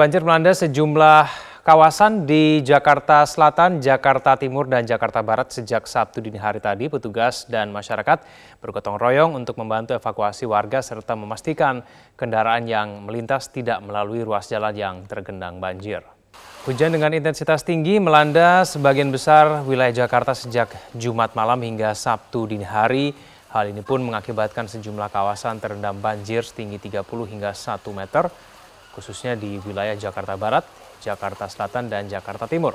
banjir melanda sejumlah kawasan di Jakarta Selatan, Jakarta Timur, dan Jakarta Barat sejak Sabtu dini hari tadi. Petugas dan masyarakat bergotong royong untuk membantu evakuasi warga serta memastikan kendaraan yang melintas tidak melalui ruas jalan yang tergendang banjir. Hujan dengan intensitas tinggi melanda sebagian besar wilayah Jakarta sejak Jumat malam hingga Sabtu dini hari. Hal ini pun mengakibatkan sejumlah kawasan terendam banjir setinggi 30 hingga 1 meter khususnya di wilayah Jakarta Barat, Jakarta Selatan, dan Jakarta Timur.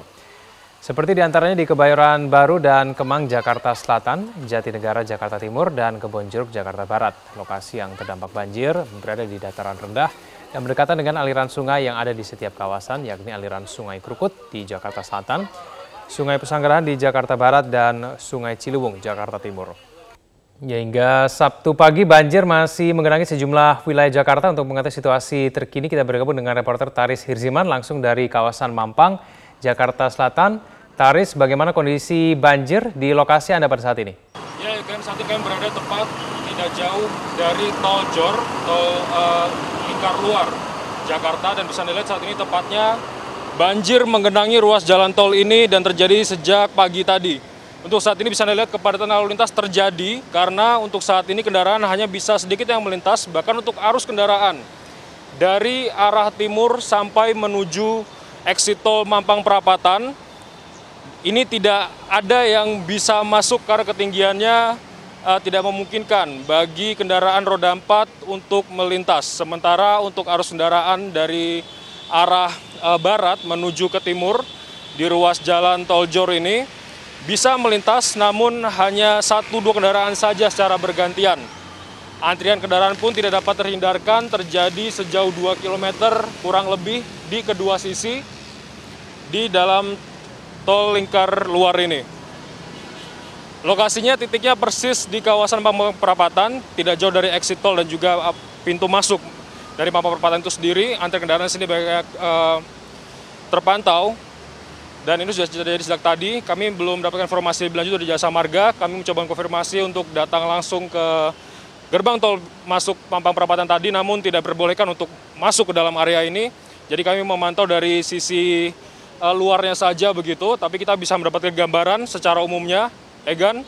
Seperti di antaranya di Kebayoran Baru dan Kemang, Jakarta Selatan, Jatinegara, Jakarta Timur, dan Kebonjeruk, Jakarta Barat. Lokasi yang terdampak banjir berada di dataran rendah yang berdekatan dengan aliran sungai yang ada di setiap kawasan, yakni aliran Sungai Krukut di Jakarta Selatan, Sungai Pesanggerahan di Jakarta Barat, dan Sungai Ciliwung, Jakarta Timur. Ya, hingga Sabtu pagi banjir masih menggenangi sejumlah wilayah Jakarta. Untuk mengetahui situasi terkini kita bergabung dengan reporter Taris Hirziman langsung dari kawasan Mampang, Jakarta Selatan. Taris, bagaimana kondisi banjir di lokasi Anda pada saat ini? Ya, kan saat ini kami berada tepat tidak jauh dari tol Jor, tol uh, lingkar luar Jakarta dan bisa dilihat saat ini tepatnya banjir menggenangi ruas jalan tol ini dan terjadi sejak pagi tadi. Untuk saat ini bisa Anda lihat kepadatan lalu lintas terjadi karena untuk saat ini kendaraan hanya bisa sedikit yang melintas, bahkan untuk arus kendaraan dari arah timur sampai menuju exit tol Mampang Perapatan, ini tidak ada yang bisa masuk karena ketinggiannya uh, tidak memungkinkan bagi kendaraan roda 4 untuk melintas. Sementara untuk arus kendaraan dari arah uh, barat menuju ke timur di ruas jalan tol Jor ini bisa melintas namun hanya satu dua kendaraan saja secara bergantian. Antrian kendaraan pun tidak dapat terhindarkan terjadi sejauh 2 km kurang lebih di kedua sisi di dalam tol lingkar luar ini. Lokasinya titiknya persis di kawasan Pampang Perapatan, tidak jauh dari exit tol dan juga uh, pintu masuk dari Pampang Perapatan itu sendiri. Antrian kendaraan sini banyak uh, terpantau dan ini sudah terjadi sejak tadi. Kami belum mendapatkan informasi lebih lanjut dari Jasa Marga. Kami mencoba konfirmasi untuk datang langsung ke gerbang tol masuk Pampang Perapatan tadi, namun tidak diperbolehkan untuk masuk ke dalam area ini. Jadi kami memantau dari sisi uh, luarnya saja begitu, tapi kita bisa mendapatkan gambaran secara umumnya, Egan,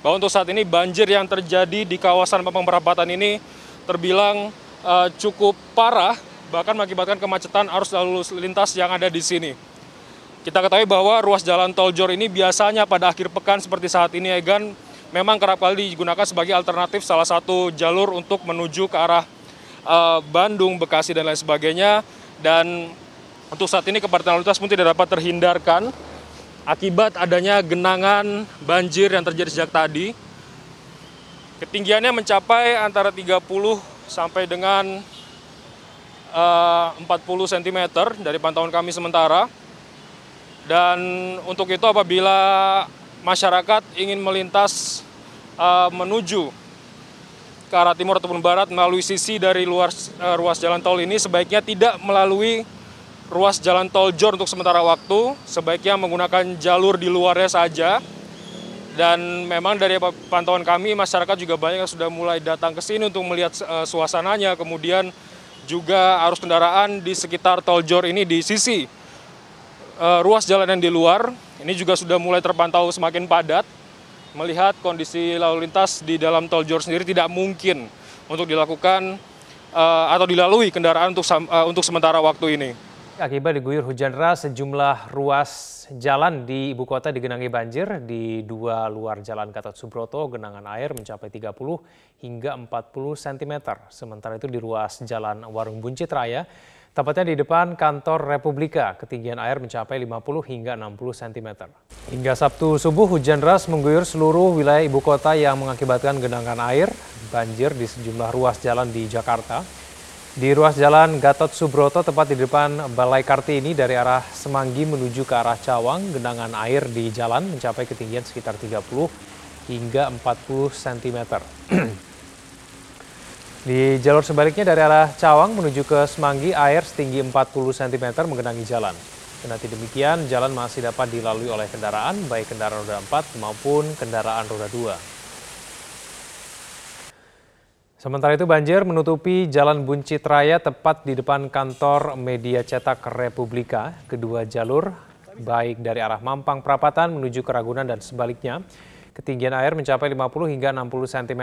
bahwa untuk saat ini banjir yang terjadi di kawasan Pampang Perapatan ini terbilang uh, cukup parah, bahkan mengakibatkan kemacetan arus lalu lintas yang ada di sini. Kita ketahui bahwa ruas jalan tol Jor ini biasanya pada akhir pekan seperti saat ini Egan memang kerap kali digunakan sebagai alternatif salah satu jalur untuk menuju ke arah uh, Bandung, Bekasi dan lain sebagainya dan untuk saat ini kepadatan lalu lintas pun tidak dapat terhindarkan akibat adanya genangan banjir yang terjadi sejak tadi. Ketinggiannya mencapai antara 30 sampai dengan uh, 40 cm dari pantauan kami sementara. Dan untuk itu apabila masyarakat ingin melintas uh, menuju ke arah timur ataupun barat melalui sisi dari luar uh, ruas jalan tol ini sebaiknya tidak melalui ruas jalan tol Jor untuk sementara waktu, sebaiknya menggunakan jalur di luarnya saja. Dan memang dari pantauan kami masyarakat juga banyak yang sudah mulai datang ke sini untuk melihat uh, suasananya, kemudian juga arus kendaraan di sekitar tol Jor ini di sisi uh, ruas jalan yang di luar ini juga sudah mulai terpantau semakin padat. Melihat kondisi lalu lintas di dalam tol Jor sendiri tidak mungkin untuk dilakukan uh, atau dilalui kendaraan untuk uh, untuk sementara waktu ini. Akibat diguyur hujan deras, sejumlah ruas jalan di ibu kota digenangi banjir. Di dua luar jalan Gatot Subroto, genangan air mencapai 30 hingga 40 cm. Sementara itu di ruas jalan Warung Buncit Raya, Tepatnya di depan kantor Republika, ketinggian air mencapai 50 hingga 60 cm. Hingga Sabtu subuh, hujan deras mengguyur seluruh wilayah ibu kota yang mengakibatkan genangan air, banjir di sejumlah ruas jalan di Jakarta. Di ruas jalan Gatot Subroto, tepat di depan Balai Kartini dari arah Semanggi menuju ke arah Cawang, genangan air di jalan mencapai ketinggian sekitar 30 hingga 40 cm. Di jalur sebaliknya dari arah Cawang menuju ke Semanggi, air setinggi 40 cm menggenangi jalan. Kendati demikian, jalan masih dapat dilalui oleh kendaraan, baik kendaraan roda 4 maupun kendaraan roda 2. Sementara itu banjir menutupi Jalan Buncit Raya tepat di depan kantor media cetak Republika. Kedua jalur, baik dari arah Mampang Perapatan menuju ke Ragunan dan sebaliknya, ketinggian air mencapai 50 hingga 60 cm.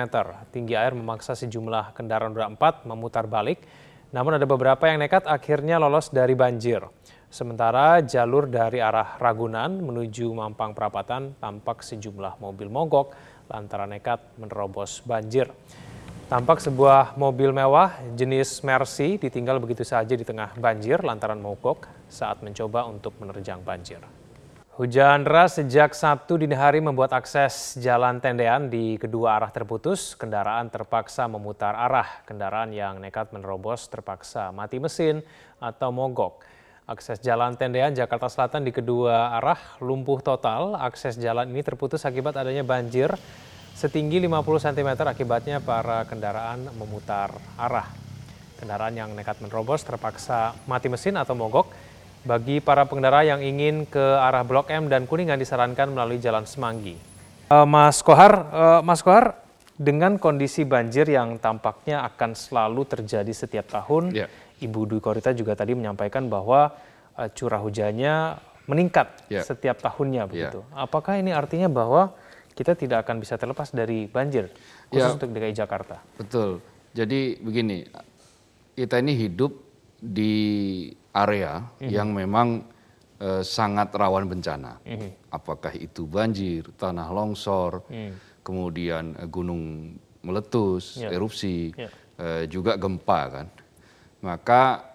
Tinggi air memaksa sejumlah kendaraan roda 4 memutar balik, namun ada beberapa yang nekat akhirnya lolos dari banjir. Sementara jalur dari arah Ragunan menuju Mampang Perapatan tampak sejumlah mobil mogok lantaran nekat menerobos banjir. Tampak sebuah mobil mewah jenis Mercy ditinggal begitu saja di tengah banjir lantaran mogok saat mencoba untuk menerjang banjir. Hujan deras sejak Sabtu dini hari membuat akses jalan tendean di kedua arah terputus. Kendaraan terpaksa memutar arah. Kendaraan yang nekat menerobos terpaksa mati mesin atau mogok. Akses jalan tendean Jakarta Selatan di kedua arah lumpuh total. Akses jalan ini terputus akibat adanya banjir setinggi 50 cm akibatnya para kendaraan memutar arah. Kendaraan yang nekat menerobos terpaksa mati mesin atau mogok. Bagi para pengendara yang ingin ke arah Blok M dan Kuningan disarankan melalui Jalan Semanggi. Uh, Mas Kohar, uh, Mas Kohar, dengan kondisi banjir yang tampaknya akan selalu terjadi setiap tahun, yeah. Ibu Dwi Korita juga tadi menyampaikan bahwa uh, curah hujannya meningkat yeah. setiap tahunnya begitu. Yeah. Apakah ini artinya bahwa kita tidak akan bisa terlepas dari banjir, khusus ya, untuk DKI Jakarta. Betul. Jadi begini, kita ini hidup di area mm -hmm. yang memang eh, sangat rawan bencana. Mm -hmm. Apakah itu banjir, tanah longsor, mm. kemudian eh, gunung meletus, yeah. erupsi, yeah. Eh, juga gempa kan. Maka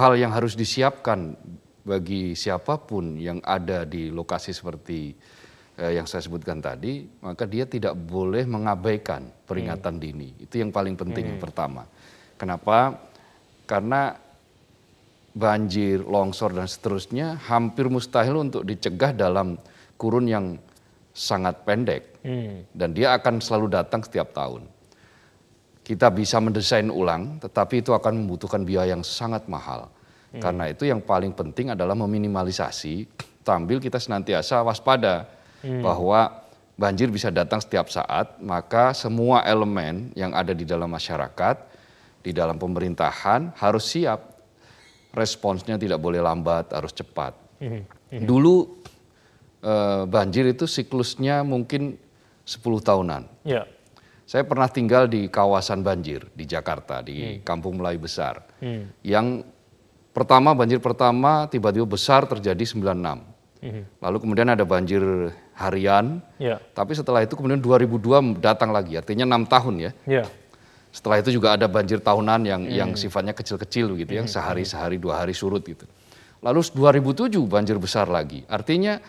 hal yang harus disiapkan bagi siapa pun yang ada di lokasi seperti eh, yang saya sebutkan tadi, maka dia tidak boleh mengabaikan peringatan hmm. dini. Itu yang paling penting hmm. yang pertama. Kenapa? Karena banjir, longsor dan seterusnya hampir mustahil untuk dicegah dalam kurun yang sangat pendek. Hmm. Dan dia akan selalu datang setiap tahun. Kita bisa mendesain ulang, tetapi itu akan membutuhkan biaya yang sangat mahal. Hmm. Karena itu yang paling penting adalah meminimalisasi, sambil kita senantiasa waspada hmm. bahwa banjir bisa datang setiap saat, maka semua elemen yang ada di dalam masyarakat, di dalam pemerintahan harus siap. Responsnya tidak boleh lambat, harus cepat. Hmm. Hmm. Dulu eh, banjir itu siklusnya mungkin 10 tahunan. Ya. Saya pernah tinggal di kawasan banjir di Jakarta, di hmm. Kampung Melayu Besar. Hmm. Yang pertama banjir pertama tiba-tiba besar terjadi 96 Mhm. Lalu kemudian ada banjir harian, ya. tapi setelah itu kemudian 2002 datang lagi, artinya enam tahun ya. ya. Setelah itu juga ada banjir tahunan yang hmm. yang sifatnya kecil-kecil gitu ya, hmm. sehari sehari dua hari surut gitu. Lalu 2007 banjir besar lagi, artinya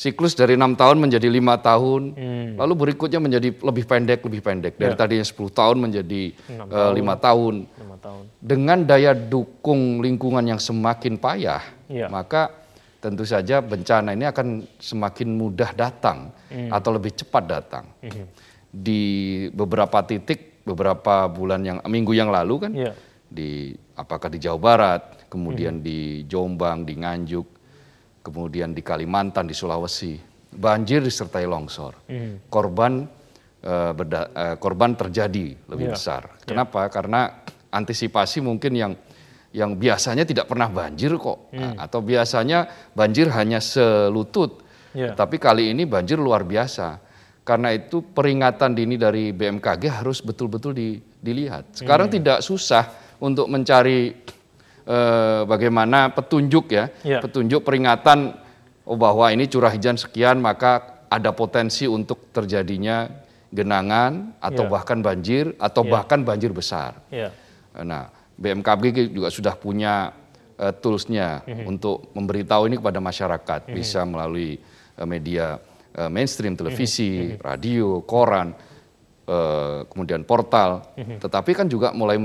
siklus dari enam tahun menjadi lima tahun, hmm. lalu berikutnya menjadi lebih pendek, lebih pendek. Dari ya. tadinya 10 tahun menjadi eh, lima uh, tahun. tahun. Dengan daya dukung lingkungan yang semakin payah, ya. maka tentu saja bencana ini akan semakin mudah datang hmm. atau lebih cepat datang. Hmm. Di beberapa titik, beberapa bulan yang minggu yang lalu kan, yeah. di apakah di Jawa Barat, kemudian hmm. di Jombang, di Nganjuk, kemudian di Kalimantan, di Sulawesi, banjir disertai longsor. Hmm. Korban uh, berda, uh, korban terjadi lebih yeah. besar. Ya. Kenapa? Yeah. Karena antisipasi mungkin yang yang biasanya tidak pernah banjir kok, hmm. atau biasanya banjir hanya selutut, yeah. tapi kali ini banjir luar biasa. Karena itu peringatan dini dari BMKG harus betul-betul di, dilihat. Sekarang hmm. tidak susah untuk mencari eh, bagaimana petunjuk ya, yeah. petunjuk peringatan oh bahwa ini curah hujan sekian maka ada potensi untuk terjadinya genangan atau yeah. bahkan banjir atau yeah. bahkan banjir besar. Yeah. Nah BMKG juga sudah punya uh, toolsnya mm -hmm. untuk memberitahu ini kepada masyarakat, mm -hmm. bisa melalui uh, media uh, mainstream, televisi, mm -hmm. radio, koran, uh, kemudian portal, mm -hmm. tetapi kan juga mulai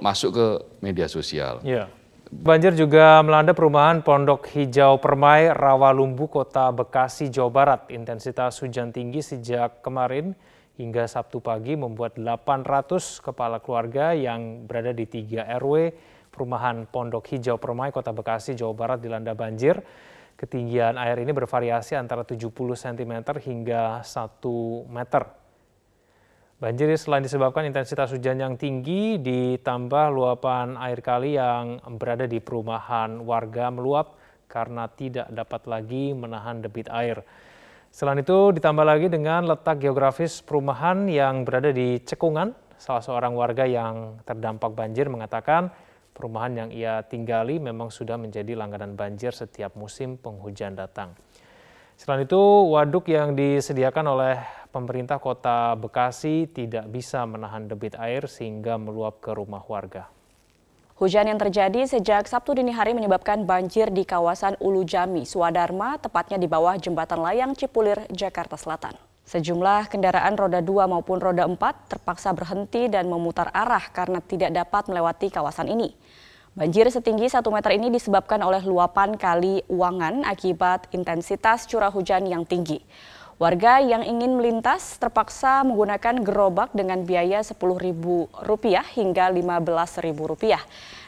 masuk ke media sosial. Yeah. Banjir juga melanda perumahan Pondok Hijau Permai, Rawalumbu, Kota Bekasi, Jawa Barat. Intensitas hujan tinggi sejak kemarin hingga Sabtu pagi membuat 800 kepala keluarga yang berada di 3 RW perumahan Pondok Hijau Permai, Kota Bekasi, Jawa Barat dilanda banjir. Ketinggian air ini bervariasi antara 70 cm hingga 1 meter. Banjir selain disebabkan intensitas hujan yang tinggi, ditambah luapan air kali yang berada di perumahan warga meluap karena tidak dapat lagi menahan debit air. Selain itu, ditambah lagi dengan letak geografis perumahan yang berada di Cekungan, salah seorang warga yang terdampak banjir mengatakan perumahan yang ia tinggali memang sudah menjadi langganan banjir setiap musim penghujan datang. Selain itu, waduk yang disediakan oleh pemerintah kota Bekasi tidak bisa menahan debit air sehingga meluap ke rumah warga. Hujan yang terjadi sejak Sabtu dini hari menyebabkan banjir di kawasan Ulu Jami, Swadharma, tepatnya di bawah jembatan layang Cipulir, Jakarta Selatan. Sejumlah kendaraan roda 2 maupun roda 4 terpaksa berhenti dan memutar arah karena tidak dapat melewati kawasan ini. Banjir setinggi 1 meter ini disebabkan oleh luapan kali Uangan akibat intensitas curah hujan yang tinggi. Warga yang ingin melintas terpaksa menggunakan gerobak dengan biaya Rp10.000 hingga Rp15.000.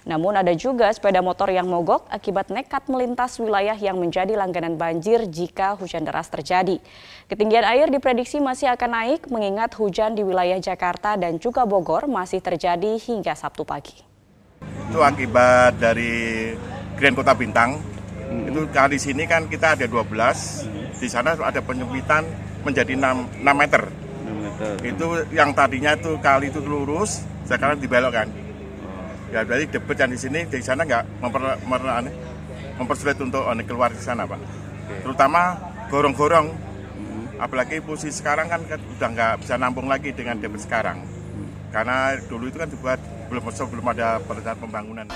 Namun ada juga sepeda motor yang mogok akibat nekat melintas wilayah yang menjadi langganan banjir jika hujan deras terjadi. Ketinggian air diprediksi masih akan naik mengingat hujan di wilayah Jakarta dan juga Bogor masih terjadi hingga Sabtu pagi itu akibat dari Grand Kota Bintang. Hmm. Itu kali sini kan kita ada 12, hmm. di sana ada penyempitan menjadi 6, 6 meter. 6 meter. Itu yang tadinya itu kali itu lurus, sekarang dibelokkan. Ya berarti debit yang di sini di sana nggak memper, memper, mempersulit untuk keluar di sana pak. Okay. Terutama gorong-gorong, hmm. apalagi posisi sekarang kan, kan udah nggak bisa nampung lagi dengan debit sekarang. Hmm. Karena dulu itu kan dibuat belum belum ada perencanaan pembangunan.